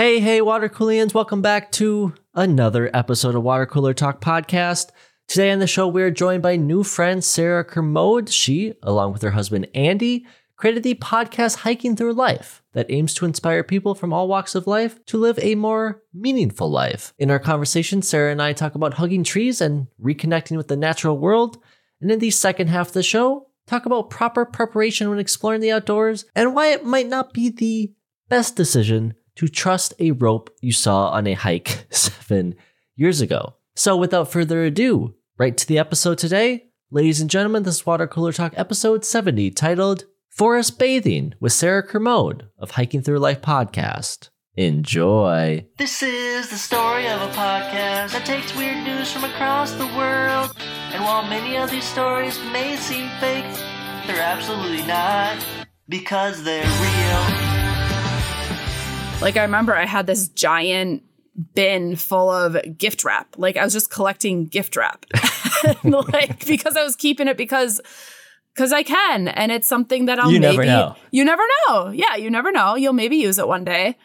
Hey, hey, water coolians, welcome back to another episode of Water Cooler Talk Podcast. Today on the show, we're joined by new friend Sarah Kermode. She, along with her husband Andy, created the podcast Hiking Through Life that aims to inspire people from all walks of life to live a more meaningful life. In our conversation, Sarah and I talk about hugging trees and reconnecting with the natural world. And in the second half of the show, talk about proper preparation when exploring the outdoors and why it might not be the best decision to trust a rope you saw on a hike seven years ago. So, without further ado, right to the episode today. Ladies and gentlemen, this is Water Cooler Talk episode 70 titled Forest Bathing with Sarah Kermode of Hiking Through Life podcast. Enjoy. This is the story of a podcast that takes weird news from across the world. And while many of these stories may seem fake, they're absolutely not because they're real. Like I remember I had this giant bin full of gift wrap. Like I was just collecting gift wrap. like because I was keeping it because because I can and it's something that I'll You maybe never know. You never know. Yeah, you never know. You'll maybe use it one day.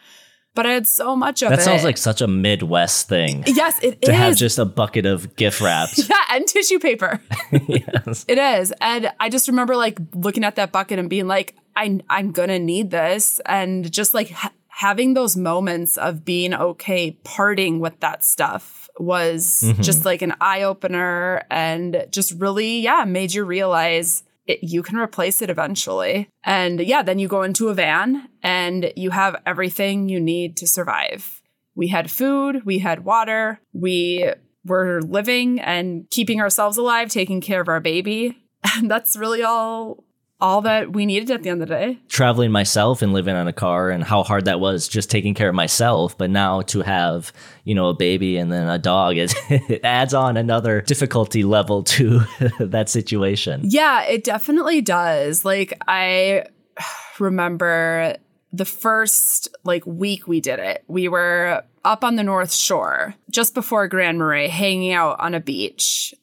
But I had so much of That it. That sounds like such a Midwest thing Yes, it is. to have just a bucket of gift wraps. yeah, and tissue paper. yes. It is. And I just remember like looking at that bucket and being like, I, I'm going to need this. And just like having those moments of being okay parting with that stuff was Mhm. just like an eye opener and just really, yeah, made you realize it, you can replace it eventually. And yeah, then you go into a van and you have everything you need to survive. We had food, we had water, we were living and keeping ourselves alive, taking care of our baby. And that's really all all that we needed at the end of the day. Traveling myself and living on a car and how hard that was just taking care of myself. But now to have, you know, a baby and then a dog, it, it adds on another difficulty level to that situation. Yeah, it definitely does. Like I remember the first like week we did it. We were up on the North Shore just before Grand Marais hanging out on a beach.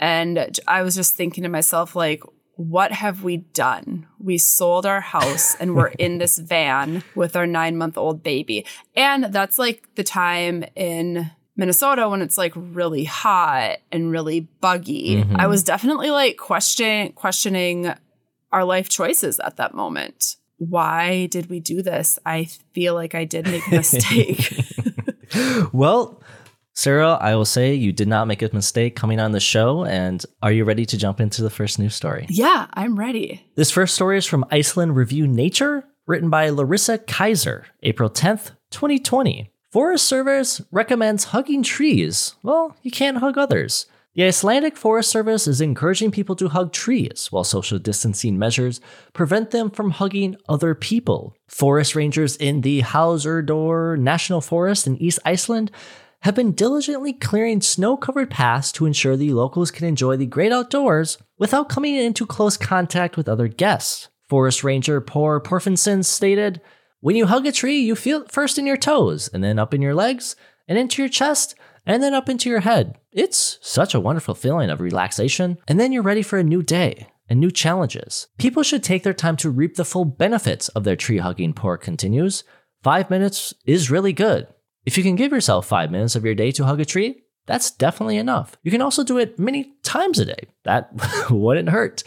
And I was just thinking to myself like what have we done? We sold our house and we're in this van with our 9-month-old baby. And that's like the time in Minnesota when it's like really hot and really buggy. Mhm. I was definitely like question questioning our life choices at that moment. Why did we do this? I feel like I did make a mistake. well, Sarah, I will say you did not make a mistake coming on the show. And are you ready to jump into the first news story? yeah, I'm ready. This first story is from Iceland Review Nature, written by Larissa Kyzer, April 10th, 2020. Forest Service recommends hugging trees. Well, you can't hug others. The Icelandic Forest Service is encouraging people to hug trees while social distancing measures prevent them from hugging other people. Forest rangers in the Hauserdor National Forest in East Iceland have been diligently clearing snow covered paths to ensure the locals can enjoy the great outdoors without coming into close contact with other guests. Forest Ranger Por Porfinson stated, When you hug a tree, you feel it first in your toes, and then up in your legs, and into your chest, and then up into your head. It's such a wonderful feeling of relaxation, and then you're ready for a new day and new challenges. People should take their time to reap the full benefits of their tree hugging, Por continues. Five minutes is really good. If you can give yourself five minutes of your day to hug a tree, that's definitely enough. You can also do it many times a day. That wouldn't hurt.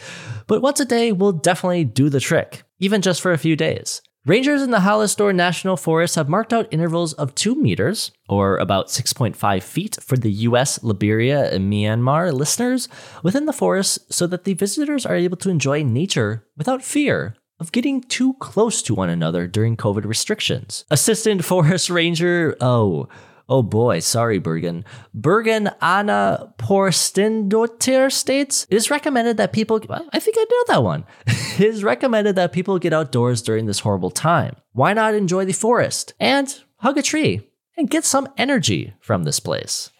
But once a day will definitely do the trick, even just for a few days. Rangers in the Hálsardor National Forest have marked out intervals of 2 meters, or about 6.5 feet, for the US, Liberia, and Myanmar listeners within the forest so that the visitors are able to enjoy nature without fear of getting too close to one another during COVID restrictions. Assistant Forest Ranger, oh, oh boy, sorry, Bergen. Bergen Anna Porstendotter states it is recommended that people, I think I know that one. it is recommended that people get outdoors during this horrible time. Why not enjoy the forest and hug a tree and get some energy from this place?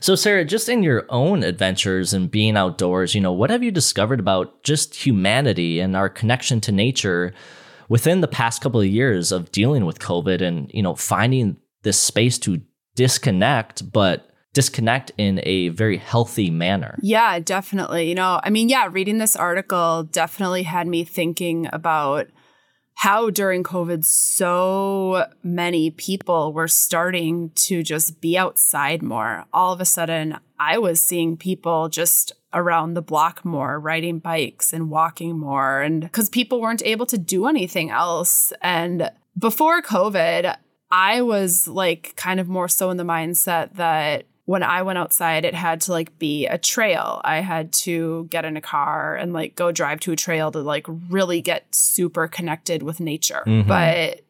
So, Sarah, just in your own adventures and being outdoors, you know, what have you discovered about just humanity and our connection to nature within the past couple of years of dealing with COVID and, you know, finding this space to disconnect, but disconnect in a very healthy manner? Yeah, definitely. You know, I mean, yeah, reading this article definitely had me thinking about how during COVID, so many people were starting to just be outside more. All of a sudden, I was seeing people just around the block more, riding bikes and walking more. And because people weren't able to do anything else. And before COVID, I was like kind of more so in the mindset that when I went outside, it had to like be a trail. I had to get in a car and like go drive to a trail to like really get super connected with nature. Mhm. But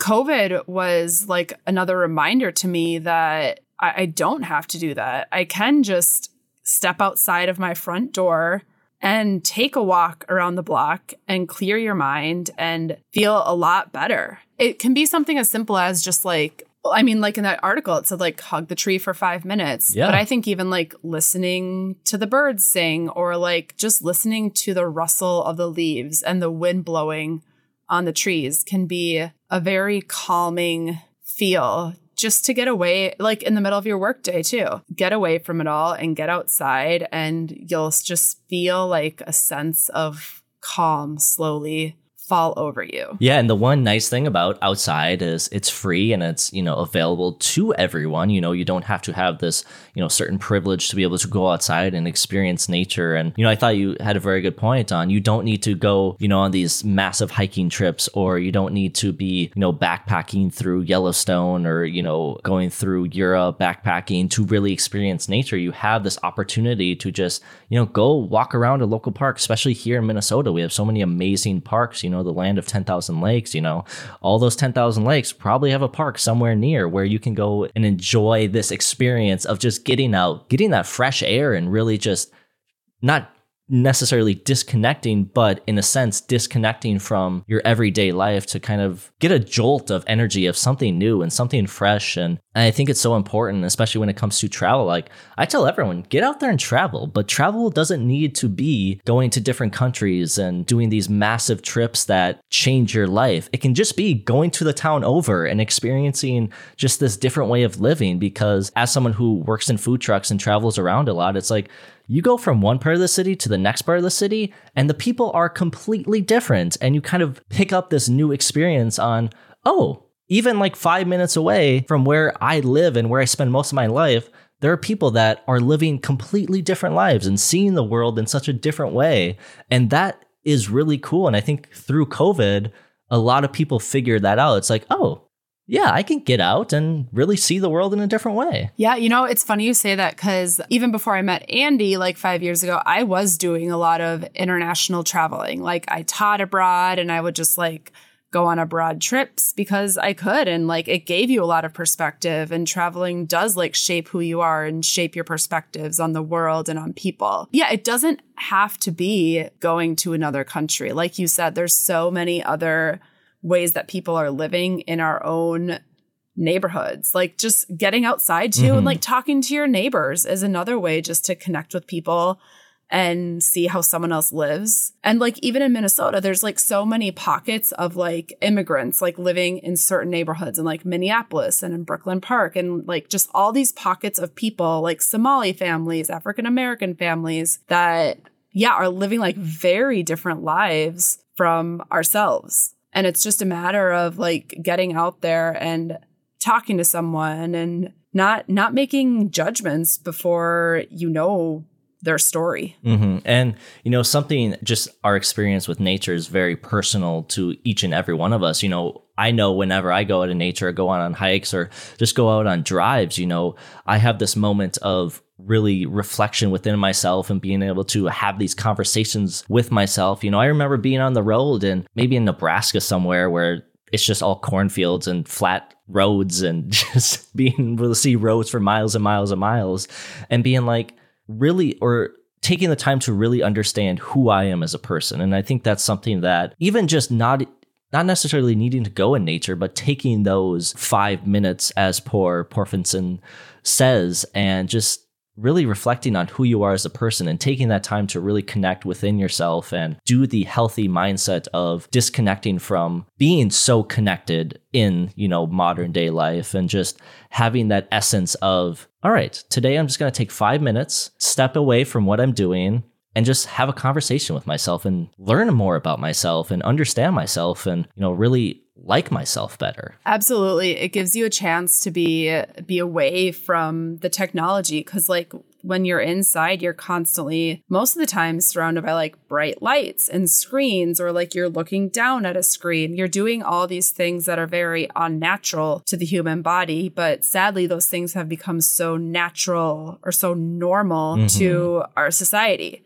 COVID was like another reminder to me that I, I don't have to do that. I can just step outside of my front door and take a walk around the block and clear your mind and feel a lot better. It can be something as simple as just like, I mean, like in that article, it said like hug the tree for five minutes. Yeah. But I think even like listening to the birds sing or like just listening to the rustle of the leaves and the wind blowing on the trees can be a very calming feel just to get away, like in the middle of your workday too. Get away from it all and get outside, and you'll just feel like a sense of calm slowly fall over you. Yeah, and the one nice thing about outside is it's free and it's, you know, available to everyone. You know, you don't have to have this, you know, certain privilege to be able to go outside and experience nature. And, you know, I thought you had a very good point on you don't need to go, you know, on these massive hiking trips or you don't need to be, you know, backpacking through Yellowstone or, you know, going through Europe backpacking to really experience nature. You have this opportunity to just, you know, go walk around a local park, especially here in Minnesota. We have so many amazing parks, you know, the land of 10,000 lakes, you know, all those 10,000 lakes probably have a park somewhere near where you can go and enjoy this experience of just getting out, getting that fresh air and really just not necessarily disconnecting, but in a sense, disconnecting from your everyday life to kind of get a jolt of energy of something new and something fresh. And, I think it's so important, especially when it comes to travel. Like I tell everyone, get out there and travel, but travel doesn't need to be going to different countries and doing these massive trips that change your life. It can just be going to the town over and experiencing just this different way of living. Because as someone who works in food trucks and travels around a lot, it's like, you go from one part of the city to the next part of the city, and the people are completely different. And you kind of pick up this new experience on, oh, even like five minutes away from where I live and where I spend most of my life, there are people that are living completely different lives and seeing the world in such a different way. And that is really cool. And I think through COVID, a lot of people figured that out. It's like, oh, yeah, I can get out and really see the world in a different way. Yeah, you know, it's funny you say that because even before I met Andy, like five years ago, I was doing a lot of international traveling. Like I taught abroad and I would just like go on abroad trips because I could. And like it gave you a lot of perspective. And traveling does like shape who you are and shape your perspectives on the world and on people. Yeah, it doesn't have to be going to another country. Like you said, there's so many other ways that people are living in our own neighborhoods. Like just getting outside too Mhm. and like talking to your neighbors is another way just to connect with people and see how someone else lives. And like even in Minnesota, there's like so many pockets of like immigrants like living in certain neighborhoods in like Minneapolis and in Brooklyn Park and like just all these pockets of people like Somali families, African American families that yeah, are living like very different lives from ourselves. And it's just a matter of like getting out there and talking to someone and not not making judgments before you know their story. hmm And, you know, something just our experience with nature is very personal to each and every one of us. You know, I know whenever I go out in nature, go out on hikes or just go out on drives, you know, I have this moment of really reflection within myself and being able to have these conversations with myself. You know, I remember being on the road and maybe in Nebraska somewhere where it's just all cornfields and flat roads and just being able to see roads for miles and miles and miles and being like, really or taking the time to really understand who I am as a person. And I think that's something that even just not not necessarily needing to go in nature, but taking those five minutes, as poor Porfinson says, and just really reflecting on who you are as a person and taking that time to really connect within yourself and do the healthy mindset of disconnecting from being so connected in, you know, modern day life and just having that essence of, all right, today I'm just going to take five minutes, step away from what I'm doing and just have a conversation with myself and learn more about myself and understand myself and, you know, really like myself better. Absolutely. It gives you a chance to be be away from the technology cuz like when you're inside you're constantly most of the time surrounded by like bright lights and screens or like you're looking down at a screen. You're doing all these things that are very unnatural to the human body, but sadly those things have become so natural or so normal Mhm. to our society.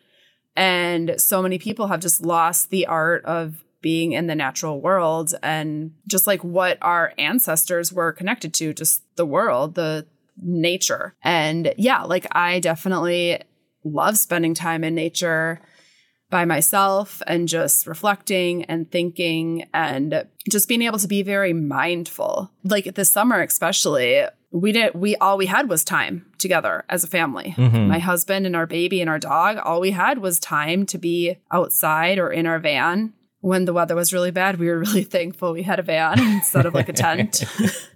And so many people have just lost the art of being in the natural world and just like what our ancestors were connected to, just the world, the nature. And yeah, like I definitely love spending time in nature by myself and just reflecting and thinking and just being able to be very mindful. Like this summer, especially, we didn't we all we had was time together as a family. Mhm. My husband and our baby and our dog, all we had was time to be outside or in our van. When the weather was really bad, we were really thankful we had a van instead of like a tent.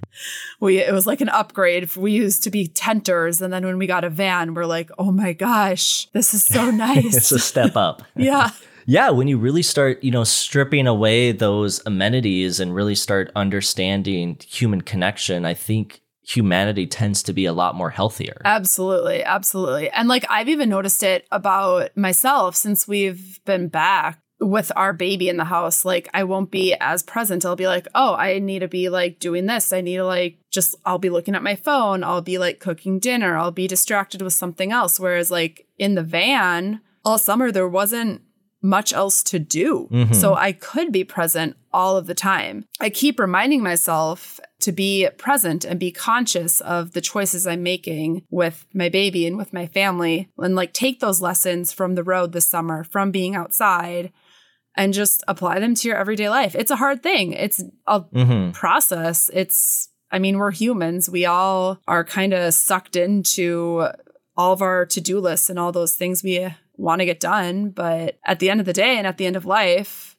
we it was like an upgrade. We used to be tenters, and then when we got a van, we're like, oh my gosh, this is so nice. it's a step up. yeah. Yeah, when you really start, you know, stripping away those amenities and really start understanding human connection, I think humanity tends to be a lot more healthier. Absolutely, absolutely. And like I've even noticed it about myself since we've been back with our baby in the house. Like I won't be as present. I'll be like, "Oh, I need to be like doing this. I need to like just I'll be looking at my phone. I'll be like cooking dinner. I'll be distracted with something else." Whereas like in the van all summer there wasn't much else to do. Mhm. So I could be present all of the time. I keep reminding myself to be present and be conscious of the choices I'm making with my baby and with my family and like take those lessons from the road this summer, from being outside and just apply them to your everyday life. It's a hard thing. It's a hmm process. It's, I mean, we're humans. We all are kind of sucked into all of our to do lists and all those things we want to get done. But at the end of the day and at the end of life,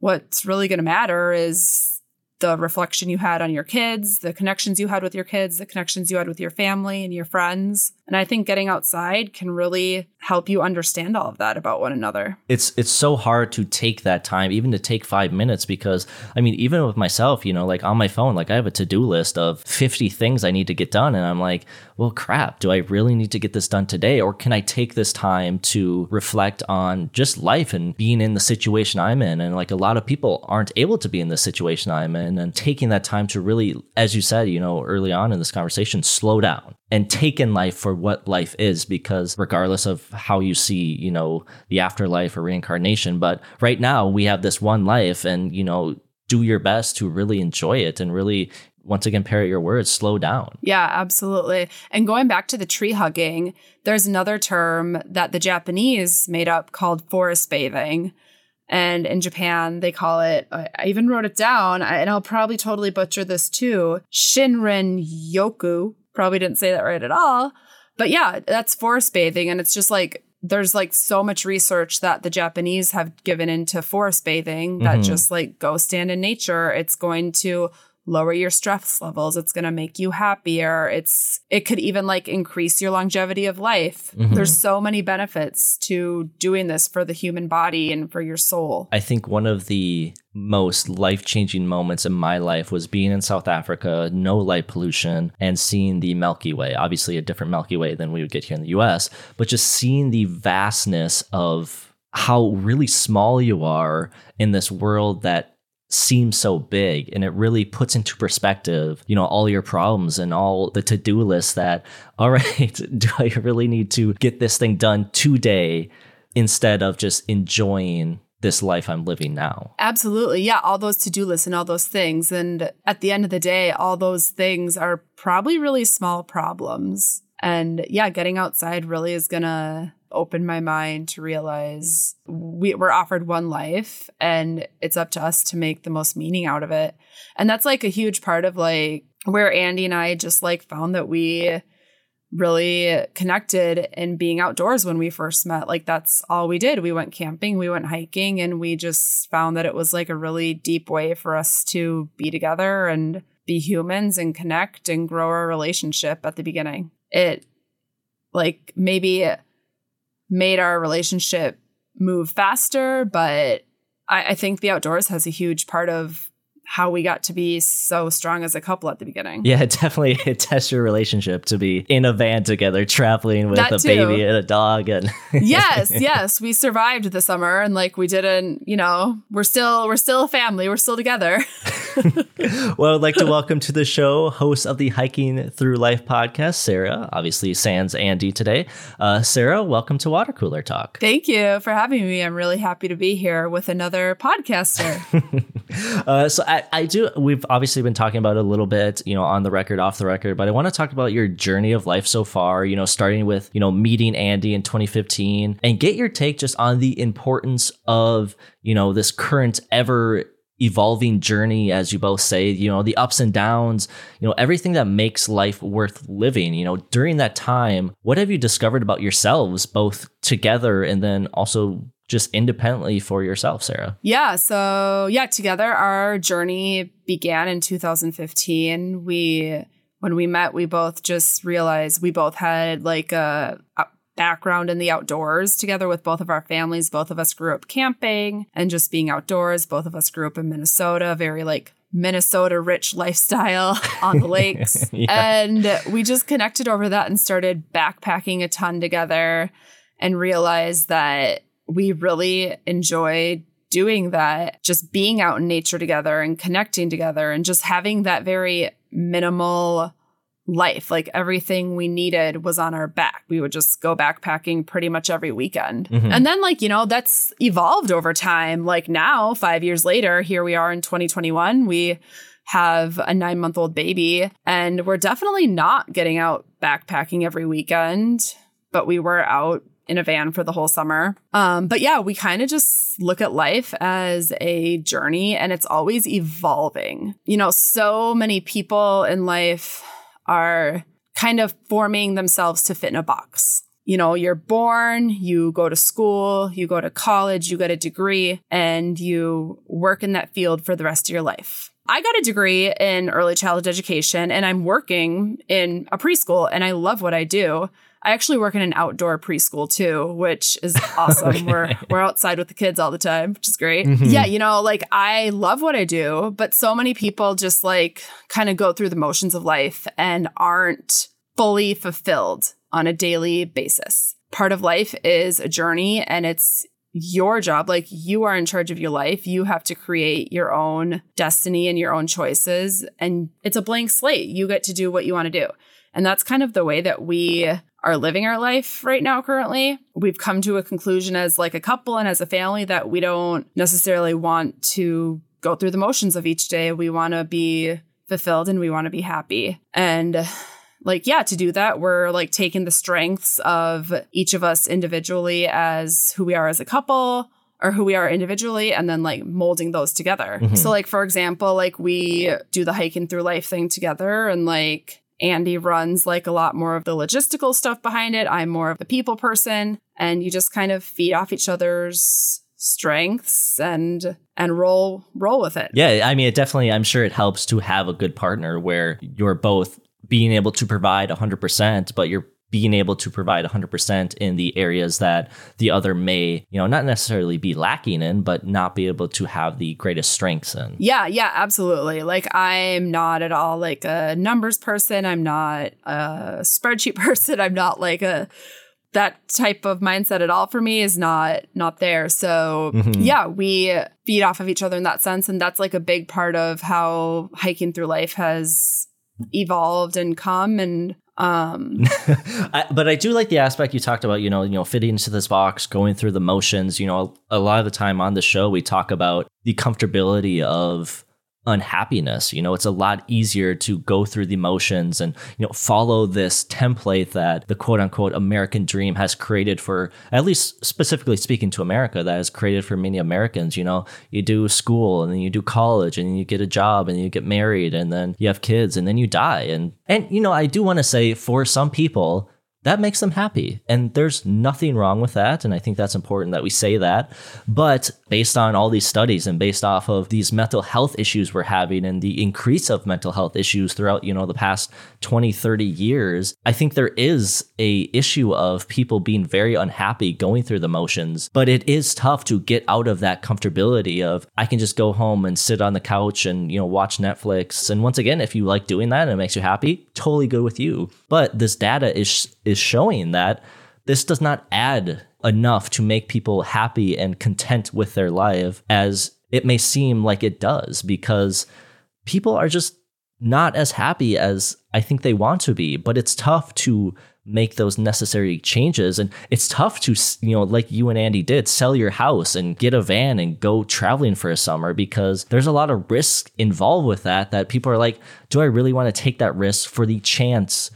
what's really going to matter is the reflection you had on your kids, the connections you had with your kids, the connections you had with your family and your friends. And I think getting outside can really help you understand all of that about one another. It's it's so hard to take that time, even to take five minutes, because I mean, even with myself, you know, like on my phone, like I have a to-do list of 50 things I need to get done. And I'm like, well, crap, do I really need to get this done today? Or can I take this time to reflect on just life and being in the situation I'm in? And like a lot of people aren't able to be in the situation I'm in and taking that time to really, as you said, you know, early on in this conversation, slow down and take in life for what life is because regardless of how you see you know the afterlife or reincarnation but right now we have this one life and you know do your best to really enjoy it and really once again parrot your words slow down Yeah, absolutely. And going back to the tree hugging, there's another term that the Japanese made up called forest bathing. And in Japan, they call it, I I even wrote it down, and I'll probably totally butcher this too Shinrin Yoku. Probably didn't say that right at all. But yeah, that's forest bathing. And it's just like, there's like so much research that the Japanese have given into forest bathing that Mhm. just like go stand in nature. It's going to lower your stress levels. It's going to make you happier. It's it could even like increase your longevity of life. Mhm. there's so many benefits to doing this for the human body and for your soul. I think one of the most life-changing moments in my life was being in south africa no light pollution and seeing the milky way. Obviously a different milky way than we would get here in the us but just seeing the vastness of how really small you are in this world that seems so big and it really puts into perspective you know all your problems and all the to-do lists that all right do i really need to get this thing done today instead of just enjoying this life i'm living now? Absolutely. Yeah all those to-do lists and all those things. And at the end of the day all those things are probably really small problems. And yeah getting outside really is gonna open my mind to realize we, we're offered one life and it's up to us to make the most meaning out of it. And that's like a huge part of like where andy and i just like found that we really connected in being outdoors when we first met. Like that's all we did. We went camping we went hiking and we just found that it was like a really deep way for us to be together and be humans and connect and grow our relationship at the beginning. It like maybe made our relationship move faster, but I, I think the outdoors has a huge part of how we got to be so strong as a couple at the beginning. Yeah, it definitely it tests your relationship to be in a van together, traveling with That a too. baby and a dog, and yes, yes, we survived the summer and like we didn't, you know, we're still we're still a family, we're still together. well, I'd like to welcome to the show host of the Hiking Through Life podcast, Sarah. Obviously, Sans Andy today. Uh, Sarah, welcome to Water Cooler Talk. Thank you for having me. I'm really happy to be here with another podcaster. Uh, so I, I do. We've obviously been talking about it a little bit, you know, on the record, off the record, but I want to talk about your journey of life so far. You know, starting with you know meeting Andy in 2015, and get your take just on the importance of you know this current ever evolving journey as you both say you know the ups and downs you know everything that makes life worth living you know during that time what have you discovered about yourselves both together and then also just independently for yourself sarah Yeah. So, yeah, together our journey began in 2015. We, when we met, we both just realized we both had like a, background in the outdoors together with both of our families. Both of us grew up camping and just being outdoors. Both of us grew up in Minnesota, very like Minnesota rich lifestyle on the lakes. Yeah. And we just connected over that and started backpacking a ton together and realized that we really enjoy doing that, just being out in nature together and connecting together and just having that very minimal life. Like everything we needed was on our back. We would just go backpacking pretty much every weekend. Mhm. And then, like, you know, that's evolved over time. Like now, five years later, here we are in 2021. We have a nine month old baby, and we're definitely not getting out backpacking every weekend, but we were out in a van for the whole summer. Um, but yeah, we kind of just look at life as a journey and it's always evolving. You know, so many people in life are kind of forming themselves to fit in a box. You know, you're born, you go to school, you go to college, you get a degree, and you work in that field for the rest of your life. I got a degree in early childhood education and I'm working in a preschool and I love what I do. I actually work in an outdoor preschool too, which is awesome. We're we're outside with the kids all the time, which is great. Mm-hmm. Yeah, you know, like I love what I do, but so many people just like kind of go through the motions of life and aren't fully fulfilled on a daily basis. Part of life is a journey and it's your job. Like you are in charge of your life. You have to create your own destiny and your own choices. And it's a blank slate. You get to do what you want to do. And that's kind of the way that we are living our life right now currently. We've come to a conclusion as like a couple and as a family that we don't necessarily want to go through the motions of each day. We want to be fulfilled and we want to be happy. And like yeah to do that we're like taking the strengths of each of us individually as who we are as a couple or who we are individually and then like molding those together Mhm. so like for example like we do the hiking through life thing together and like Andy runs like a lot more of the logistical stuff behind it. I'm more of the people person and you just kind of feed off each other's strengths and and roll roll with it. Yeah, I mean, it definitely, I'm sure it helps to have a good partner where you're both being able to provide 100%, but you're being able to provide 100% in the areas that the other may, you know, not necessarily be lacking in, but not be able to have the greatest strengths in. Yeah, yeah, absolutely. Like I'm not at all like a numbers person. I'm not a spreadsheet person. I'm not like a that type of mindset at all for me is not not there. So Mhm. yeah, we feed off of each other in that sense. And that's like a big part of how hiking through life has evolved and come and um I, but I do like the aspect you talked about, you know, you know, fitting into this box, going through the motions. You know, a lot of the time on the show, we talk about the comfortability of unhappiness. You know, it's a lot easier to go through the motions and, you know, follow this template that the quote unquote American dream has created for, at least specifically speaking to America, that has created for many Americans. You know, you do school and then you do college and you get a job and you get married and then you have kids and then you die. And, and, you know, I do want to say for some people, that makes them happy. And there's nothing wrong with that. And I think that's important that we say that. But based on all these studies and based off of these mental health issues we're having and the increase of mental health issues throughout, you know, the past 20, 30 years, I think there is a issue of people being very unhappy going through the motions. But it is tough to get out of that comfortability of I can just go home and sit on the couch and, you know, watch Netflix. And once again, if you like doing that and it makes you happy, totally good with you. But this data is is showing that this does not add enough to make people happy and content with their life as it may seem like it does because people are just not as happy as I think they want to be, but it's tough to make those necessary changes. And it's tough to you know like you and Andy did sell your house and get a van and go traveling for a summer because there's a lot of risk involved with that that people are like do I really want to take that risk for the chance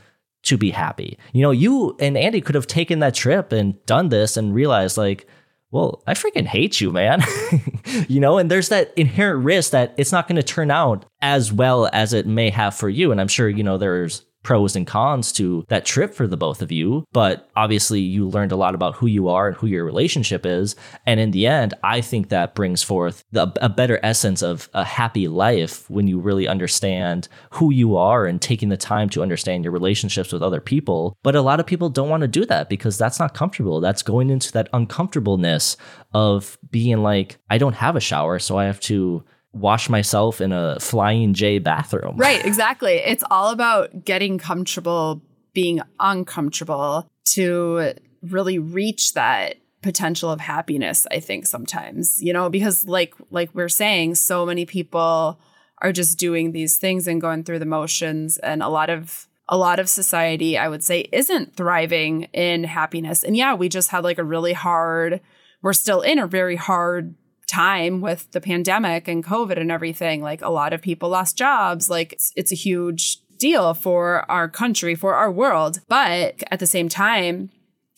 to be happy. You know, you and Andy could have taken that trip and done this and realized, like, well, I freaking hate you, man. you know, and there's that inherent risk that it's not going to turn out as well as it may have for you. And I'm sure, you know, there's pros and cons to that trip for the both of you. But obviously, you learned a lot about who you are and who your relationship is. And in the end, I think that brings forth the, a better essence of a happy life when you really understand who you are and taking the time to understand your relationships with other people. But a lot of people don't want to do that because that's not comfortable. That's going into that uncomfortableness of being like, I don't have a shower, so I have to wash myself in a flying J bathroom. Right, exactly. It's all about getting comfortable, being uncomfortable to really reach that potential of happiness, I think sometimes. You know, because like like we're saying, so many people are just doing these things and going through the motions and a lot of a lot of society I would say isn't thriving in happiness. And yeah, we just had like a really hard we're still in a very hard time with the pandemic and COVID and everything. Like a lot of people lost jobs. Like it's, it's a huge deal for our country, for our world. But at the same time,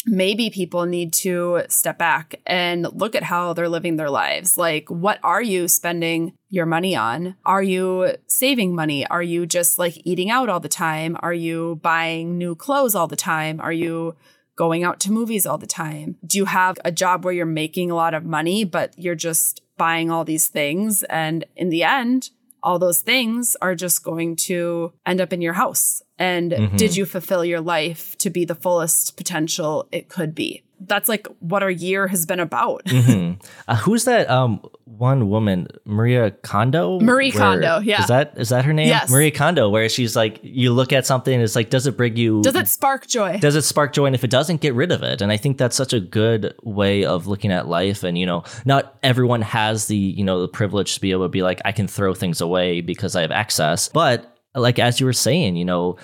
maybe people need to step back and look at how they're living their lives. Like, what are you spending your money on? Are you saving money? Are you just like eating out all the time? Are you buying new clothes all the time? Are you going out to movies all the time? Do you have a job where you're making a lot of money, but you're just buying all these things? And in the end, all those things are just going to end up in your house. And mm-hmm. did you fulfill your life to be the fullest potential it could be? That's like what our year has been about. mm-hmm. uh, who's that um one woman, Maria Kondo? Marie where, Kondo, yeah. Is that is that her name? Yes. Marie Kondo, where she's like, you look at something, it's like, does it bring you? Does it spark joy? Does it spark joy? And if it doesn't, get rid of it. And I think that's such a good way of looking at life. And you know, not everyone has the you know the privilege to be able to be like, I can throw things away because I have access. But like as you were saying, you know,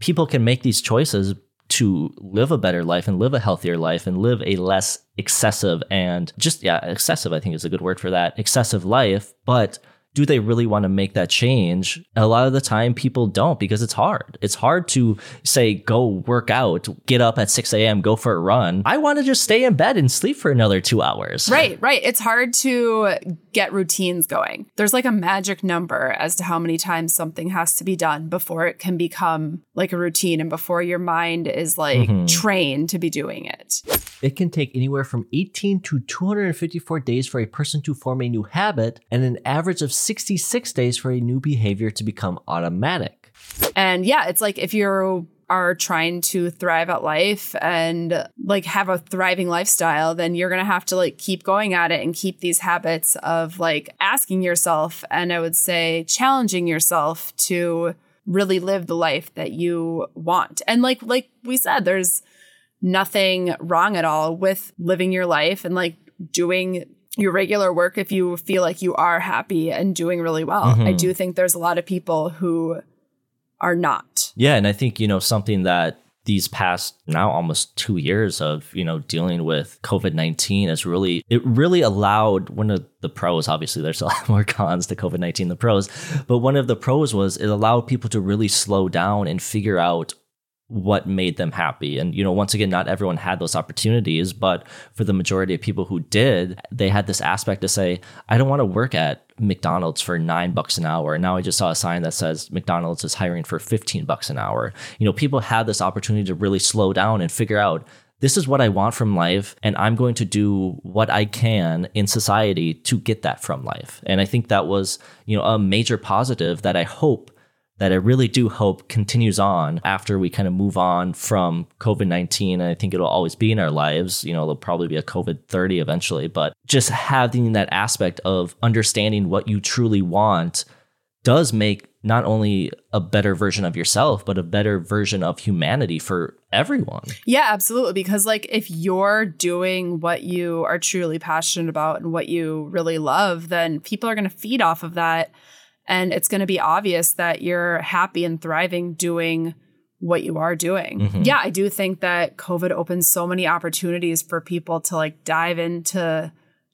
people can make these choices to live a better life and live a healthier life and live a less excessive and just, yeah, excessive, I think is a good word for that, excessive life. But do they really want to make that change? A lot of the time, people don't because it's hard. It's hard to say, go work out, get up at 6 a.m., go for a run. I want to just stay in bed and sleep for another two hours. Right, right. It's hard to get routines going. There's like a magic number as to how many times something has to be done before it can become like a routine and before your mind is like mm-hmm. trained to be doing it. It can take anywhere from 18 to 254 days for a person to form a new habit and an average of 66 days for a new behavior to become automatic. And yeah, it's like if you are trying to thrive at life and like have a thriving lifestyle, then you're going to have to like keep going at it and keep these habits of like asking yourself and I would say challenging yourself to really live the life that you want. And like like we said there's nothing wrong at all with living your life and like doing your regular work if you feel like you are happy and doing really well. Mm-hmm. I do think there's a lot of people who are not. Yeah, and I think, you know, something that these past now almost two years of you know dealing with COVID nineteen has really it really allowed one of the pros. Obviously, there's a lot more cons to COVID nineteen. The pros, but one of the pros was it allowed people to really slow down and figure out what made them happy. And, you know, once again, not everyone had those opportunities, but for the majority of people who did, they had this aspect to say, I don't want to work at McDonald's for nine bucks an hour. And now I just saw a sign that says McDonald's is hiring for 15 bucks an hour. You know, people had this opportunity to really slow down and figure out this is what I want from life, and I'm going to do what I can in society to get that from life. And I think that was, you know, a major positive that I hope that I really do hope continues on after we kind of move on from COVID 19. And I think it'll always be in our lives. You know, there'll probably be a COVID 30 eventually, but just having that aspect of understanding what you truly want does make not only a better version of yourself, but a better version of humanity for everyone. Yeah, absolutely. Because, like, if you're doing what you are truly passionate about and what you really love, then people are going to feed off of that. And it's going to be obvious that you're happy and thriving doing what you are doing. Mm-hmm. Yeah, I do think that COVID opens so many opportunities for people to like dive into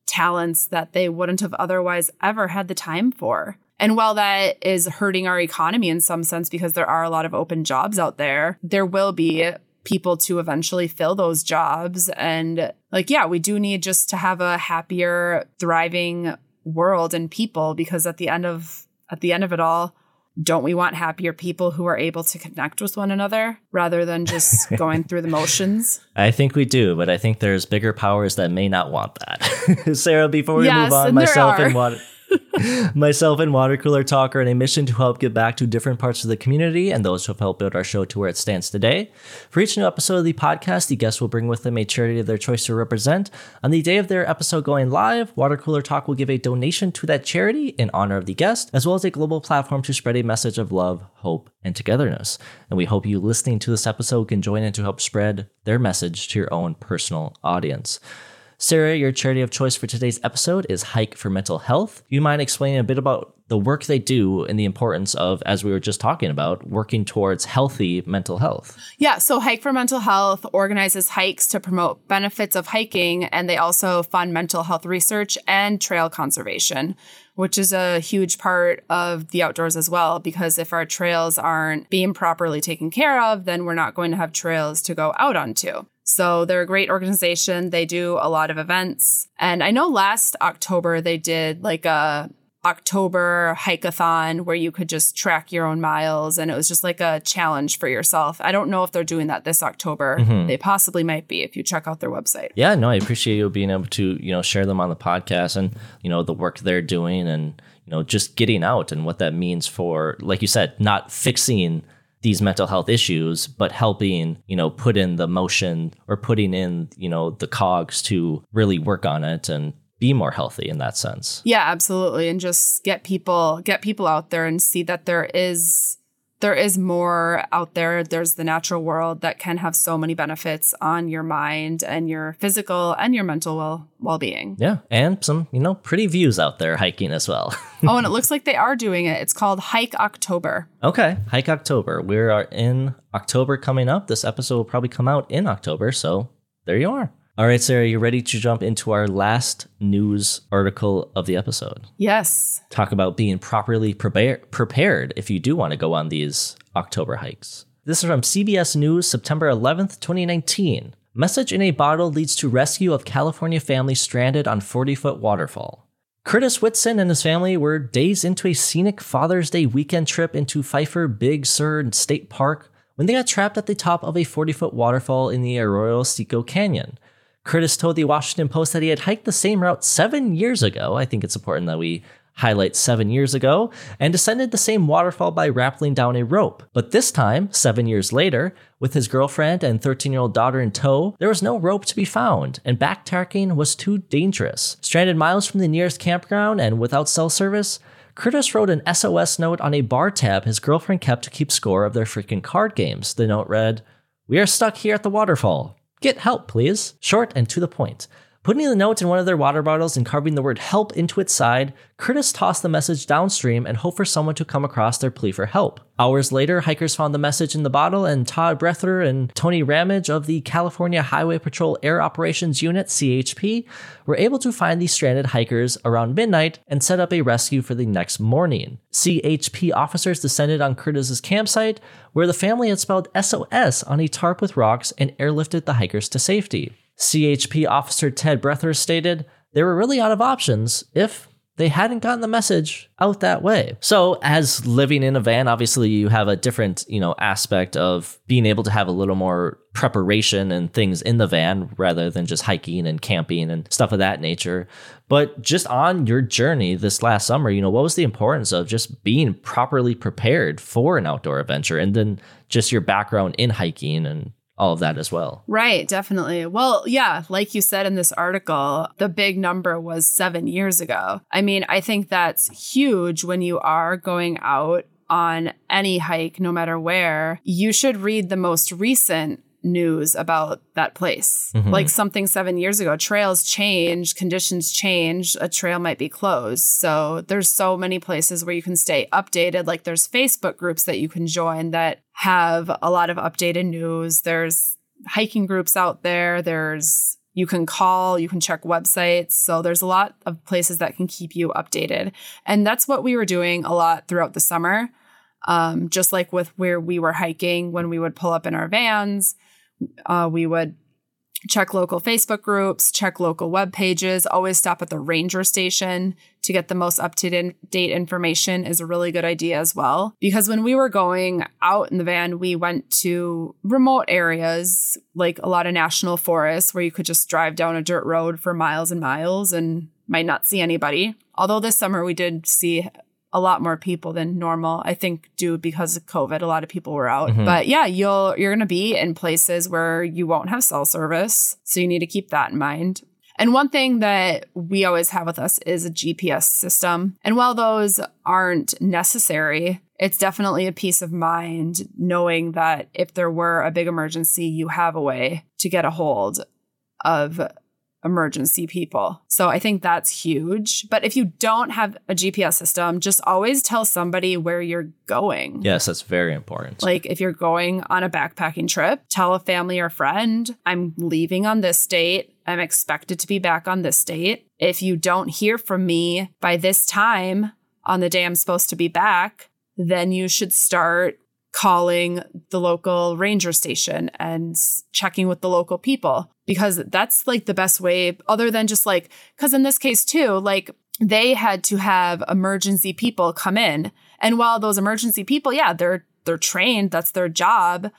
talents that they wouldn't have otherwise ever had the time for. And while that is hurting our economy in some sense because there are a lot of open jobs out there, there will be people to eventually fill those jobs. And like, yeah, we do need just to have a happier, thriving world and people because at the end of at the end of it all, don't we want happier people who are able to connect with one another rather than just going through the motions? I think we do, but I think there's bigger powers that may not want that. Sarah, before we yes, move on, myself and what Myself and Water Cooler Talk are on a mission to help give back to different parts of the community and those who have helped build our show to where it stands today. For each new episode of the podcast, the guests will bring with them a charity of their choice to represent. On the day of their episode going live, Water Cooler Talk will give a donation to that charity in honor of the guest, as well as a global platform to spread a message of love, hope, and togetherness. And we hope you listening to this episode can join in to help spread their message to your own personal audience. Sarah, your charity of choice for today's episode is Hike for Mental Health. You mind explaining a bit about the work they do and the importance of, as we were just talking about, working towards healthy mental health? Yeah, so Hike for Mental Health organizes hikes to promote benefits of hiking, and they also fund mental health research and trail conservation which is a huge part of the outdoors as well. Because if our trails aren't being properly taken care of, then we're not going to have trails to go out onto. So they're a great organization. They do a lot of events. And I know last October they did like a October hikeathon where you could just track your own miles and it was just like a challenge for yourself. I don't know if they're doing that this October. Mm-hmm. They possibly might be if you check out their website. Yeah, no, I appreciate you being able to, you know, share them on the podcast and, you know, the work they're doing and, you know, just getting out and what that means for like you said, not fixing these mental health issues, but helping, you know, put in the motion or putting in, you know, the cogs to really work on it and be more healthy in that sense. Yeah, absolutely. And just get people get people out there and see that there is there is more out there. There's the natural world that can have so many benefits on your mind and your physical and your mental well well being. Yeah, and some you know pretty views out there hiking as well. oh, and it looks like they are doing it. It's called Hike October. Okay, Hike October. We are in October coming up. This episode will probably come out in October, so there you are. All right, Sarah, you ready to jump into our last news article of the episode? Yes. Talk about being properly prepare- prepared if you do want to go on these October hikes. This is from CBS News, September 11th, 2019. Message in a bottle leads to rescue of California family stranded on 40 foot waterfall. Curtis Whitson and his family were days into a scenic Father's Day weekend trip into Pfeiffer Big Sur State Park when they got trapped at the top of a 40 foot waterfall in the Arroyo Seco Canyon. Curtis told the Washington Post that he had hiked the same route seven years ago. I think it's important that we highlight seven years ago, and descended the same waterfall by rappelling down a rope. But this time, seven years later, with his girlfriend and 13 year old daughter in tow, there was no rope to be found, and backtracking was too dangerous. Stranded miles from the nearest campground and without cell service, Curtis wrote an SOS note on a bar tab his girlfriend kept to keep score of their freaking card games. The note read, We are stuck here at the waterfall. Get help, please. Short and to the point. Putting the note in one of their water bottles and carving the word help into its side, Curtis tossed the message downstream and hoped for someone to come across their plea for help. Hours later, hikers found the message in the bottle, and Todd Breather and Tony Ramage of the California Highway Patrol Air Operations Unit, CHP, were able to find the stranded hikers around midnight and set up a rescue for the next morning. CHP officers descended on Curtis's campsite, where the family had spelled SOS on a tarp with rocks and airlifted the hikers to safety. CHP officer Ted Breather stated, They were really out of options if they hadn't gotten the message out that way. So, as living in a van, obviously you have a different, you know, aspect of being able to have a little more preparation and things in the van rather than just hiking and camping and stuff of that nature. But just on your journey this last summer, you know, what was the importance of just being properly prepared for an outdoor adventure and then just your background in hiking and all of that as well. Right, definitely. Well, yeah, like you said in this article, the big number was seven years ago. I mean, I think that's huge when you are going out on any hike, no matter where. You should read the most recent news about that place. Mm-hmm. Like something seven years ago, trails change, conditions change, a trail might be closed. So there's so many places where you can stay updated. Like there's Facebook groups that you can join that have a lot of updated news. There's hiking groups out there. There's you can call, you can check websites. So there's a lot of places that can keep you updated. And that's what we were doing a lot throughout the summer. Um, just like with where we were hiking when we would pull up in our vans uh, we would check local Facebook groups, check local web pages, always stop at the ranger station to get the most up to date information is a really good idea as well. Because when we were going out in the van, we went to remote areas like a lot of national forests where you could just drive down a dirt road for miles and miles and might not see anybody. Although this summer we did see a lot more people than normal. I think do because of COVID, a lot of people were out. Mm-hmm. But yeah, you'll you're going to be in places where you won't have cell service, so you need to keep that in mind. And one thing that we always have with us is a GPS system. And while those aren't necessary, it's definitely a peace of mind knowing that if there were a big emergency, you have a way to get a hold of emergency people. So I think that's huge. But if you don't have a GPS system, just always tell somebody where you're going. Yes, that's very important. Like if you're going on a backpacking trip, tell a family or friend, I'm leaving on this date. I'm expected to be back on this date. If you don't hear from me by this time on the day I'm supposed to be back, then you should start calling the local ranger station and checking with the local people because that's like the best way other than just like cuz in this case too like they had to have emergency people come in. And while those emergency people yeah they're they're trained that's their job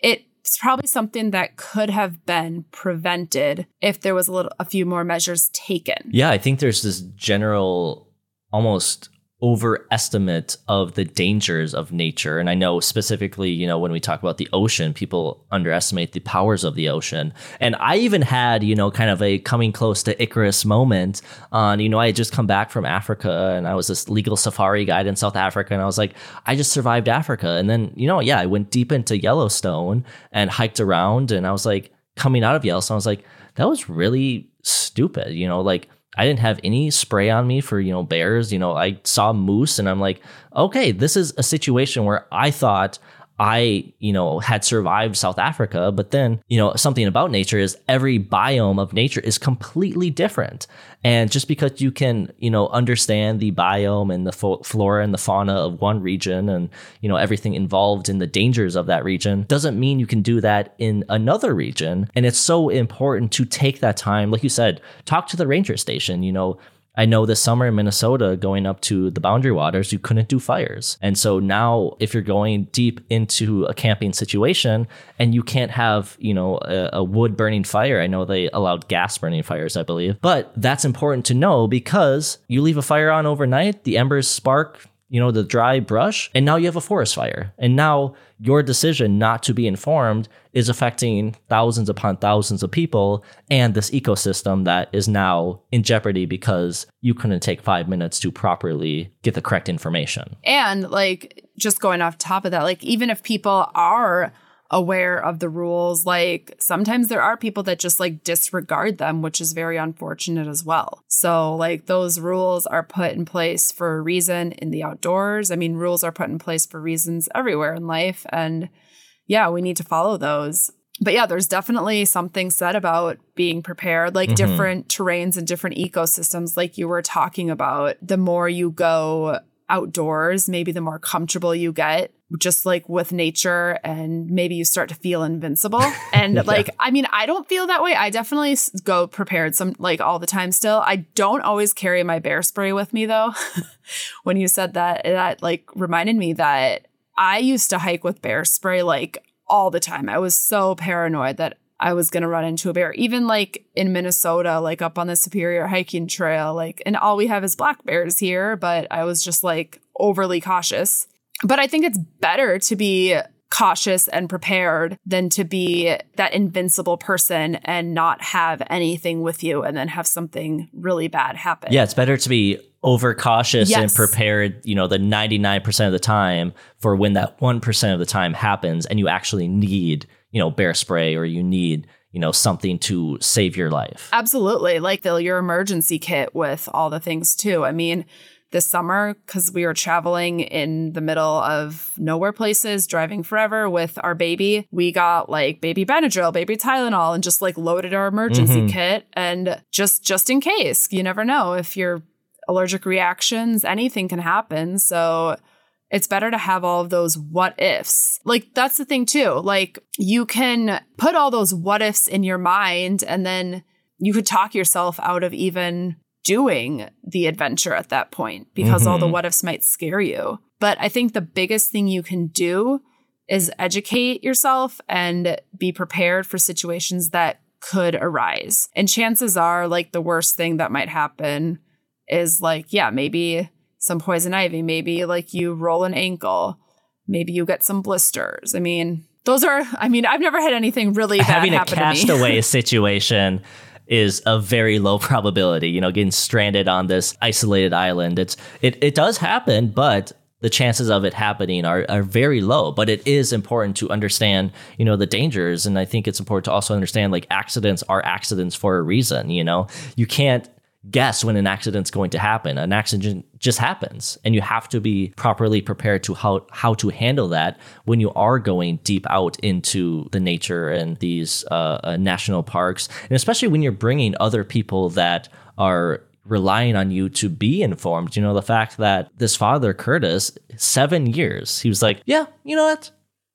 it's probably something that could have been prevented if there was a little a few more measures taken. Yeah i think there's this general almost overestimate of the dangers of nature. And I know specifically, you know, when we talk about the ocean, people underestimate the powers of the ocean. And I even had, you know, kind of a coming close to Icarus moment on, you know, I had just come back from Africa and I was this legal safari guide in South Africa. And I was like, I just survived Africa. And then, you know, yeah, I went deep into Yellowstone and hiked around. And I was like, coming out of Yellowstone, I was like, that was really stupid, you know, like, I didn't have any spray on me for, you know, bears. You know, I saw moose and I'm like, okay, this is a situation where I thought I, you know, had survived South Africa, but then, you know, something about nature is every biome of nature is completely different. And just because you can, you know, understand the biome and the flora and the fauna of one region and, you know, everything involved in the dangers of that region doesn't mean you can do that in another region. And it's so important to take that time, like you said, talk to the ranger station, you know, I know this summer in Minnesota, going up to the boundary waters, you couldn't do fires. And so now, if you're going deep into a camping situation and you can't have, you know, a, a wood burning fire, I know they allowed gas burning fires, I believe, but that's important to know because you leave a fire on overnight, the embers spark, you know, the dry brush, and now you have a forest fire. And now your decision not to be informed is affecting thousands upon thousands of people and this ecosystem that is now in jeopardy because you couldn't take five minutes to properly get the correct information. And like just going off top of that, like even if people are aware of the rules. Like sometimes there are people that just like disregard them, which is very unfortunate as well. So, like, those rules are put in place for a reason in the outdoors. I mean, rules are put in place for reasons everywhere in life. And yeah, we need to follow those. But yeah, there's definitely something said about being prepared, like mm-hmm. different terrains and different ecosystems, like you were talking about. The more you go outdoors, maybe the more comfortable you get just like with nature and maybe you start to feel invincible and yeah. like i mean i don't feel that way i definitely go prepared some like all the time still i don't always carry my bear spray with me though when you said that that like reminded me that i used to hike with bear spray like all the time i was so paranoid that I was going to run into a bear. Even like in Minnesota, like up on the Superior hiking trail, like, and all we have is black bears here, but I was just like overly cautious. But I think it's better to be cautious and prepared than to be that invincible person and not have anything with you and then have something really bad happen. Yeah, it's better to be overcautious yes. and prepared, you know, the 99% of the time for when that 1% of the time happens and you actually need, you know, bear spray or you need you know something to save your life absolutely like the, your emergency kit with all the things too i mean this summer because we were traveling in the middle of nowhere places, driving forever with our baby. We got like baby Benadryl, baby Tylenol, and just like loaded our emergency mm-hmm. kit and just just in case. You never know if you're allergic reactions, anything can happen. So it's better to have all of those what ifs. Like, that's the thing, too. Like, you can put all those what ifs in your mind, and then you could talk yourself out of even doing the adventure at that point because mm-hmm. all the mm-hmm. what ifs might scare you. But I think the biggest thing you can do is educate yourself and be prepared for situations that could arise. And chances are, like, the worst thing that might happen is like, yeah, maybe some poison ivy, maybe like you roll an ankle, maybe you get some blisters. I mean, those are, I mean, I've never had anything really bad Having a castaway situation is a very low probability. You know, getting stranded on this isolated island. It's it it does happen, but the chances of it happening are, are very low but it is important to understand you know the dangers and i think it's important to also understand like accidents are accidents for a reason you know you can't guess when an accident's going to happen. An accident just happens, and you have to be properly prepared to how how to handle that when you are going deep out into the nature and these uh, uh, national parks, and especially when you're bringing other people that are relying on you to be informed. You know, the fact that this father, Curtis, seven years, he was like, yeah, you know what?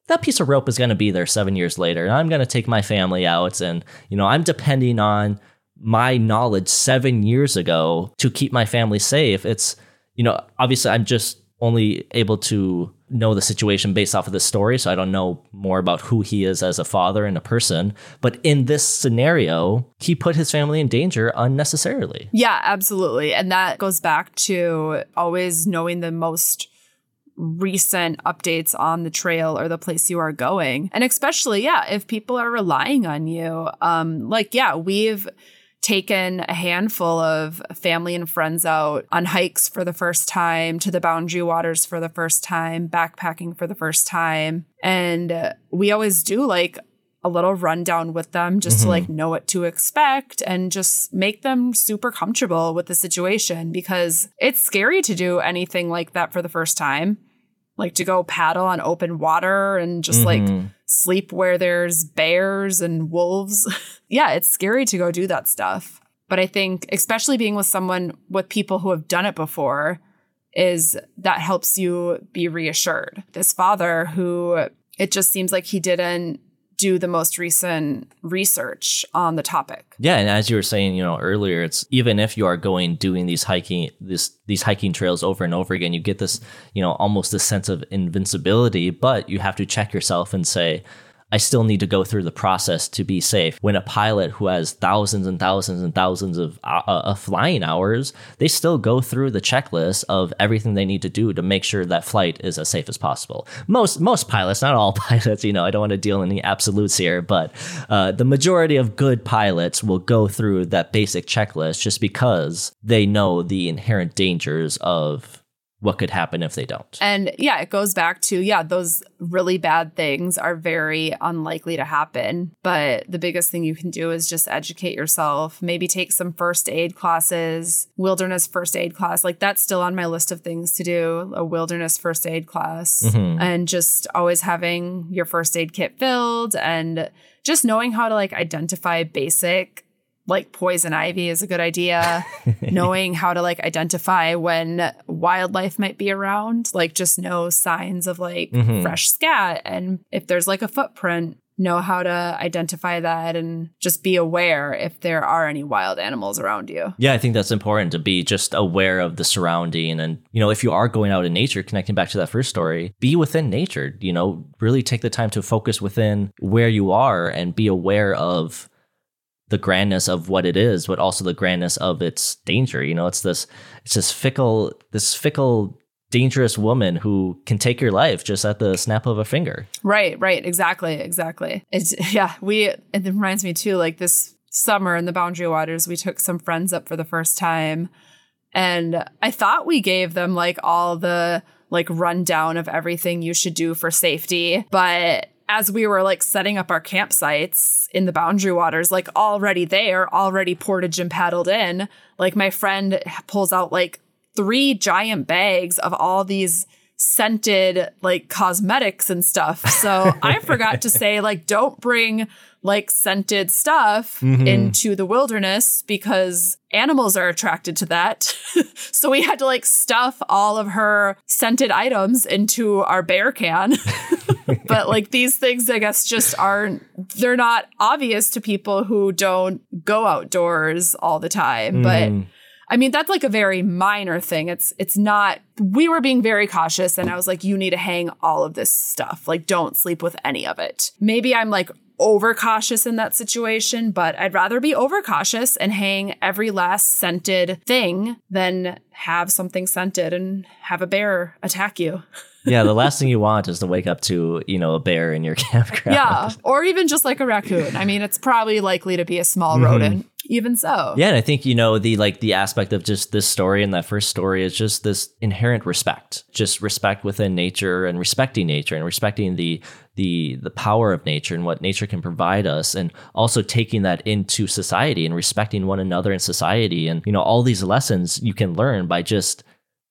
That piece of rope is going to be there seven years later. And I'm going to take my family out, and you know, I'm depending on my knowledge seven years ago to keep my family safe. It's, you know, obviously I'm just only able to know the situation based off of this story. So I don't know more about who he is as a father and a person. But in this scenario, he put his family in danger unnecessarily. Yeah, absolutely. And that goes back to always knowing the most recent updates on the trail or the place you are going. And especially, yeah, if people are relying on you, um, like, yeah, we've taken a handful of family and friends out on hikes for the first time, to the Boundary Waters for the first time, backpacking for the first time. And we always do like a little rundown with them just mm-hmm. to like know what to expect and just make them super comfortable with the situation because it's scary to do anything like that for the first time. Like to go paddle on open water and just mm-hmm. like sleep where there's bears and wolves. yeah, it's scary to go do that stuff. But I think, especially being with someone with people who have done it before, is that helps you be reassured. This father who it just seems like he didn't do the most recent research on the topic. Yeah, and as you were saying, you know, earlier, it's even if you are going doing these hiking this these hiking trails over and over again, you get this, you know, almost a sense of invincibility, but you have to check yourself and say, I still need to go through the process to be safe. When a pilot who has thousands and thousands and thousands of, uh, uh, flying hours, they still go through the checklist of everything they need to do to make sure that flight is as safe as possible. Most most pilots, not all pilots, you know, I don't want to deal in any absolutes here, but uh, the majority of good pilots will go through that basic checklist just because they know the inherent dangers of what could happen if they don't. And yeah, it goes back to, yeah, those really bad things are very unlikely to happen. But the biggest thing you can do is just educate yourself, maybe take some first aid classes, wilderness first aid class. Like that's still on my list of things to do a wilderness first aid class. Mhm. And just always having your first aid kit filled and just knowing how to like identify basic like poison ivy is a good idea knowing how to like identify when wildlife might be around like just know signs of like Mhm. fresh scat and if there's like a footprint know how to identify that and just be aware if there are any wild animals around you Yeah, I think that's important to be just aware of the surrounding. And, you know, if you are going out in nature, connecting back to that first story, be within nature, you know, really take the time to focus within where you are and be aware of the grandness of what it is, but also the grandness of its danger. You know, it's this, it's this fickle, this fickle, dangerous woman who can take your life just at the snap of a finger. Right, right, exactly, exactly. It's yeah, we it reminds me too, like this summer in the Boundary Waters, we took some friends up for the first time. And I thought we gave them like all the like rundown of everything you should do for safety. But as we were like setting up our campsites in the boundary waters, like already there, already portage and paddled in, like my friend pulls out like three giant bags of all these scented like cosmetics and stuff. So I forgot to say, like, don't bring like scented stuff mm-hmm. into the wilderness because animals are attracted to that. so we had to like stuff all of her scented items into our bear can. but like these things, I guess, just aren't, they're not obvious to people who don't go outdoors all the time. But Mm. I mean, that's like a very minor thing. It's it's not we were being very cautious and I was like, you need to hang all of this stuff. Like, don't sleep with any of it. Maybe I'm like overcautious in that situation, but I'd rather be overcautious and hang every last scented thing than have something scented and have a bear attack you. yeah, the last thing you want is to wake up to, you know, a bear in your campground. Yeah. Or even just like a raccoon. I mean, it's probably likely to be a small mm-hmm. rodent. Even so. Yeah, and I think you know the like the aspect of just this story and that first story is just this inherent respect, just respect within nature and respecting nature and respecting the the the power of nature and what nature can provide us, and also taking that into society and respecting one another in society, and you know all these lessons you can learn by just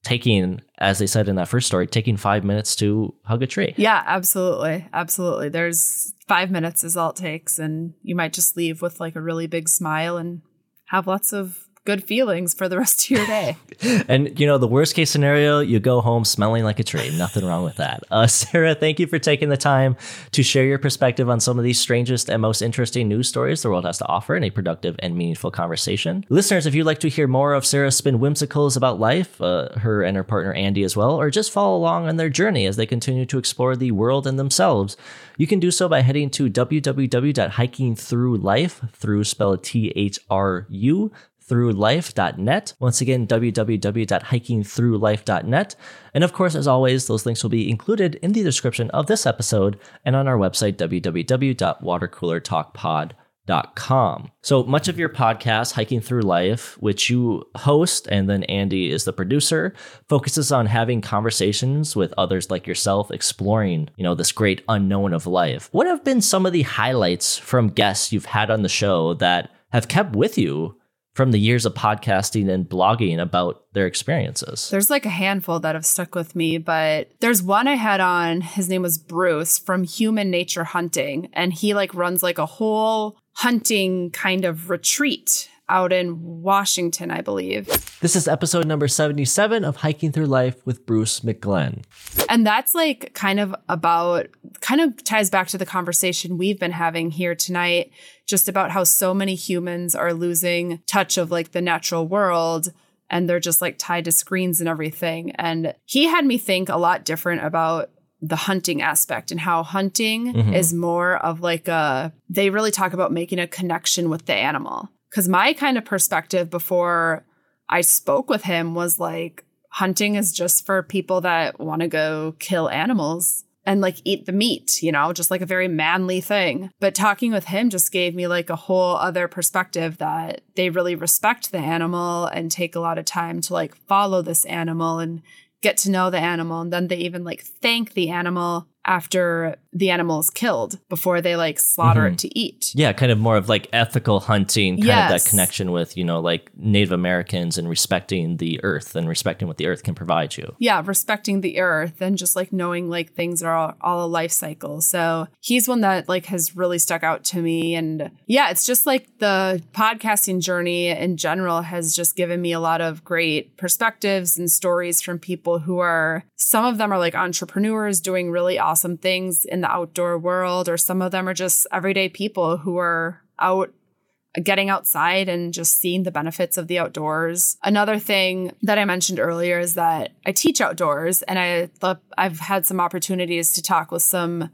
taking, as they said in that first story, taking five minutes to hug a tree. Yeah, absolutely. Absolutely. There's five minutes is all it takes. And you might just leave with like a really big smile and have lots of good feelings for the rest of your day. And you know, the worst case scenario, you go home smelling like a tree. Nothing wrong with that. Uh, Sarah, thank you for taking the time to share your perspective on some of these strangest and most interesting news stories the world has to offer in a productive and meaningful conversation. Listeners, if you'd like to hear more of Sarah's spin whimsicals about life, uh, her and her partner Andy as well, or just follow along on their journey as they continue to explore the world and themselves, you can do so by heading to www.hikingthroughlife through spell T H R U throughlife.net. Once again, www.hikingthroughlife.net. And of course, as always, those links will be included in the description of this episode and on our website, www.watercoolertalkpod.com. So much of your podcast, Hiking Through Life, which you host and then Andy is the producer, focuses on having conversations with others like yourself, exploring, you know, this great unknown of life. What have been some of the highlights from guests you've had on the show that have kept with you from the years of podcasting and blogging about their experiences. There's like a handful that have stuck with me, but there's one I had on. His name was Bruce from Human Nature Hunting, and he like runs like a whole hunting kind of retreat out in Washington, I believe. This is episode number 77 of Hiking Through Life with Bruce McGlenn. And that's like kind of about, kind of ties back to the conversation we've been having here tonight, just about how so many humans are losing touch of like the natural world and they're just like tied to screens and everything. And he had me think a lot different about the hunting aspect and how hunting Mhm. is more of like a, they really talk about making a connection with the animal. Cause my kind of perspective before I spoke with him was like, hunting is just for people that want to go kill animals and like eat the meat, you know, just like a very manly thing. But talking with him just gave me like a whole other perspective that they really respect the animal and take a lot of time to like follow this animal and get to know the animal and then they even like thank the animal after the animal is killed before they like slaughter Mhm. it to eat. Yeah, kind of more of like ethical hunting, kind of that connection with, you know, like Native Americans and respecting the earth and respecting what the earth can provide you. Yeah, respecting the earth and just like knowing like things are all, all a life cycle. So he's one that like has really stuck out to me. And yeah, it's just like the podcasting journey in general has just given me a lot of great perspectives and stories from people who are, some of them are like entrepreneurs doing really awesome things in the outdoor world, or some of them are just everyday people who are out getting outside and just seeing the benefits of the outdoors. Another thing that I mentioned earlier is that I teach outdoors and I I've had some opportunities to talk with some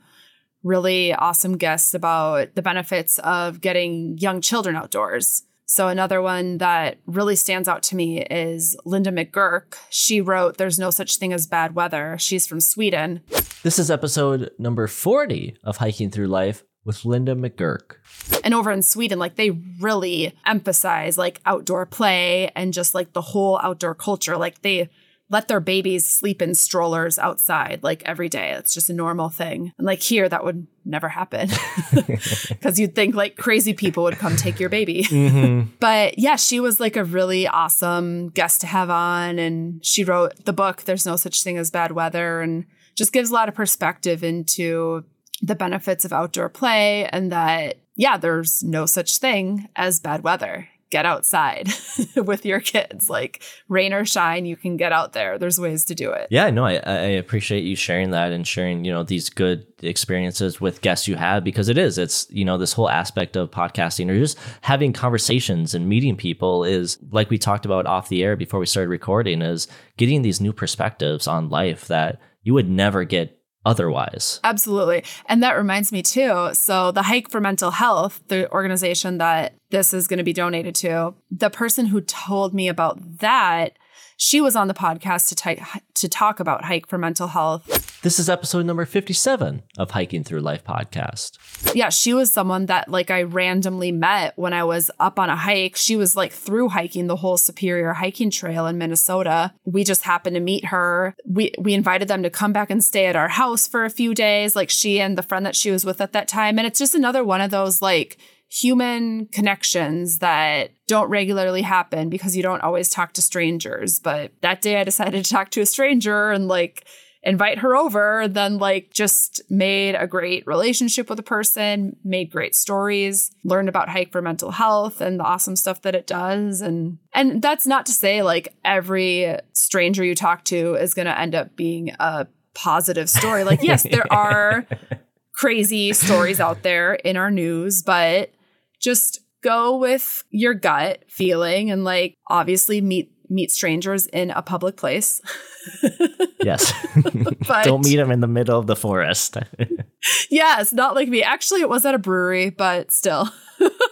really awesome guests about the benefits of getting young children outdoors. So another one that really stands out to me is Linda McGurk. She wrote There's no such thing as bad weather. She's from Sweden. This is episode number 40 of Hiking Through Life with Linda McGurk. and over in Sweden, like they really emphasize like outdoor play and just like the whole outdoor culture. Like they let their babies sleep in strollers outside like every day. It's just a normal thing. And like here, that would never happen because you'd think like crazy people would come take your baby. Mm-hmm. But yeah, she was like a really awesome guest to have on. And she wrote the book, There's No Such Thing as Bad Weather, and just gives a lot of perspective into the benefits of outdoor play and that, yeah, there's no such thing as bad weather. Get outside with your kids. Like rain or shine, you can get out there. There's ways to do it. Yeah, no, I, I appreciate you sharing that and sharing, you know, these good experiences with guests you have because it is, it's, you know, this whole aspect of podcasting or just having conversations and meeting people is like we talked about off the air before we started recording is getting these new perspectives on life that you would never get otherwise. Absolutely. And that reminds me too. So, the Hike for Mental Health, the organization that this is going to be donated to, the person who told me about that, she was on the podcast to, ti- to talk about Hike for Mental Health. This is episode number 57 of Hiking Through Life podcast. Yeah, she was someone that like I randomly met when I was up on a hike. She was like through hiking the whole Superior hiking trail in Minnesota. We just happened to meet her. We we invited them to come back and stay at our house for a few days, like she and the friend that she was with at that time. And it's just another one of those like human connections that don't regularly happen because you don't always talk to strangers. But that day I decided to talk to a stranger and like invite her over, then like just made a great relationship with a person, made great stories, learned about hike for mental health and the awesome stuff that it does. And and that's not to say like every stranger you talk to is gonna end up being a positive story. Like, yes, there are crazy stories out there in our news, but just go with your gut feeling and like obviously meet meet strangers in a public place. Yes. But Don't meet them in the middle of the forest. Yes, not like me. Actually, it was at a brewery, but still.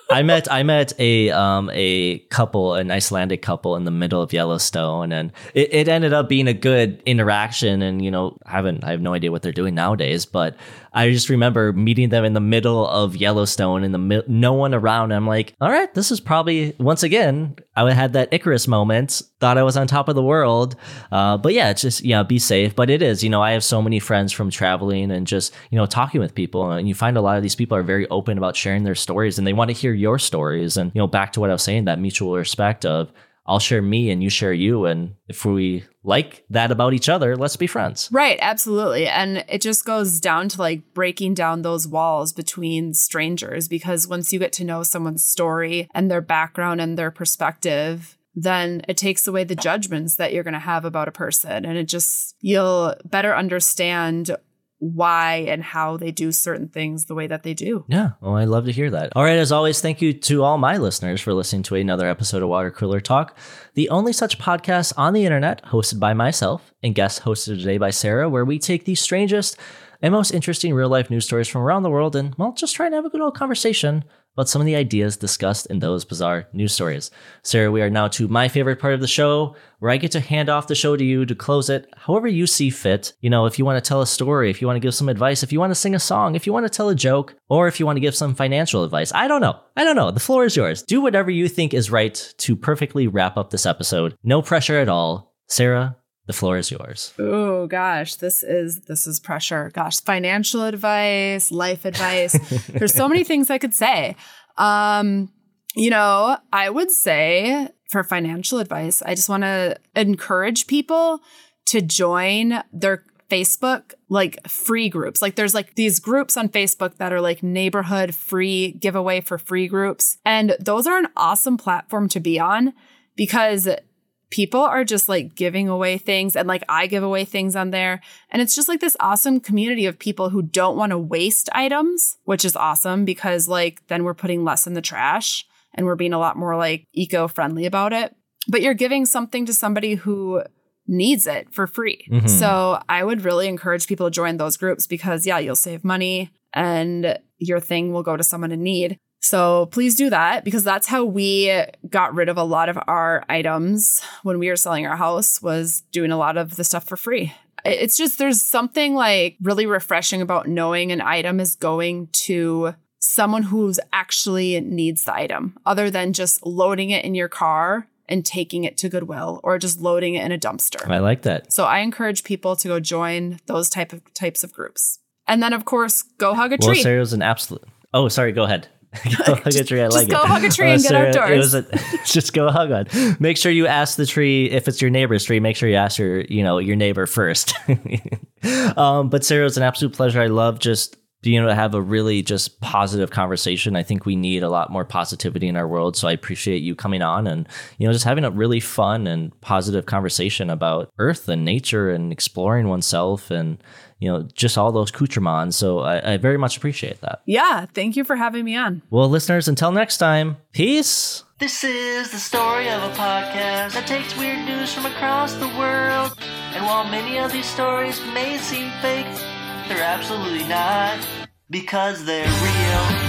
I met I met a um a couple, an Icelandic couple in the middle of Yellowstone and it, it ended up being a good interaction and you know, I haven't I have no idea what they're doing nowadays, but I just remember meeting them in the middle of Yellowstone and the mi- no one around. I'm like, all right, this is probably once again I had that Icarus moment, thought I was on top of the world. Uh, but yeah, it's just yeah, be safe. But it is, you know, I have so many friends from traveling and just you know talking with people, and you find a lot of these people are very open about sharing their stories, and they want to hear your stories. And you know, back to what I was saying, that mutual respect of I'll share me and you share you, and if we like that about each other, let's be friends. Right, absolutely. And it just goes down to like breaking down those walls between strangers because once you get to know someone's story and their background and their perspective, then it takes away the judgments that you're going to have about a person. And it just, you'll better understand why and how they do certain things the way that they do. Yeah, well, I love to hear that. All right, as always, thank you to all my listeners for listening to another episode of Water Cooler Talk, the only such podcast on the internet hosted by myself and guest hosted today by Sarah, where we take the strangest and most interesting real life news stories from around the world and, well, just try and have a good old conversation about some of the ideas discussed in those bizarre news stories. Sarah, we are now to my favorite part of the show, where I get to hand off the show to you to close it however you see fit. You know, if you want to tell a story, if you want to give some advice, if you want to sing a song, if you want to tell a joke, or if you want to give some financial advice. I don't know. I don't know. The floor is yours. Do whatever you think is right to perfectly wrap up this episode. No pressure at all. Sarah, The floor is yours. Oh gosh, this is this is pressure. Gosh, financial advice, life advice. There's so many things I could say. Um, you know, I would say for financial advice, I just want to encourage people to join their Facebook like free groups. Like there's like these groups on Facebook that are like neighborhood free giveaway for free groups. And those are an awesome platform to be on because people are just like giving away things and like I give away things on there. And it's just like this awesome community of people who don't want to waste items, which is awesome because like then we're putting less in the trash and we're being a lot more like eco friendly about it. But you're giving something to somebody who needs it for free. Mhm. So I would really encourage people to join those groups because, yeah, you'll save money and your thing will go to someone in need. So please do that because that's how we got rid of a lot of our items when we were selling our house was doing a lot of the stuff for free. It's just there's something like really refreshing about knowing an item is going to someone who's actually needs the item other than just loading it in your car and taking it to Goodwill or just loading it in a dumpster. I like that. So I encourage people to go join those type of types of groups. And then of course, go hug a Well, tree. Sarah's an absolute. Oh, sorry. Go ahead. Go hug a tree. I Just like go hug a tree Oh, and get Sarah, outdoors. It was a, just go hug one. Make sure you ask the tree if it's your neighbor's tree. Make sure you ask your you know your neighbor first. um, but Sarah, it's an absolute pleasure. I love just being able to have a really just positive conversation. I think we need a lot more positivity in our world. So I appreciate you coming on and you know just having a really fun and positive conversation about Earth and nature and exploring oneself and you know just all those accoutrements. So I, I very much appreciate that. yeah, thank you for having me on. Well, listeners, until next time, peace. This is the story of a podcast that takes weird news from across the world. And while many of these stories may seem fake, they're absolutely not because they're real.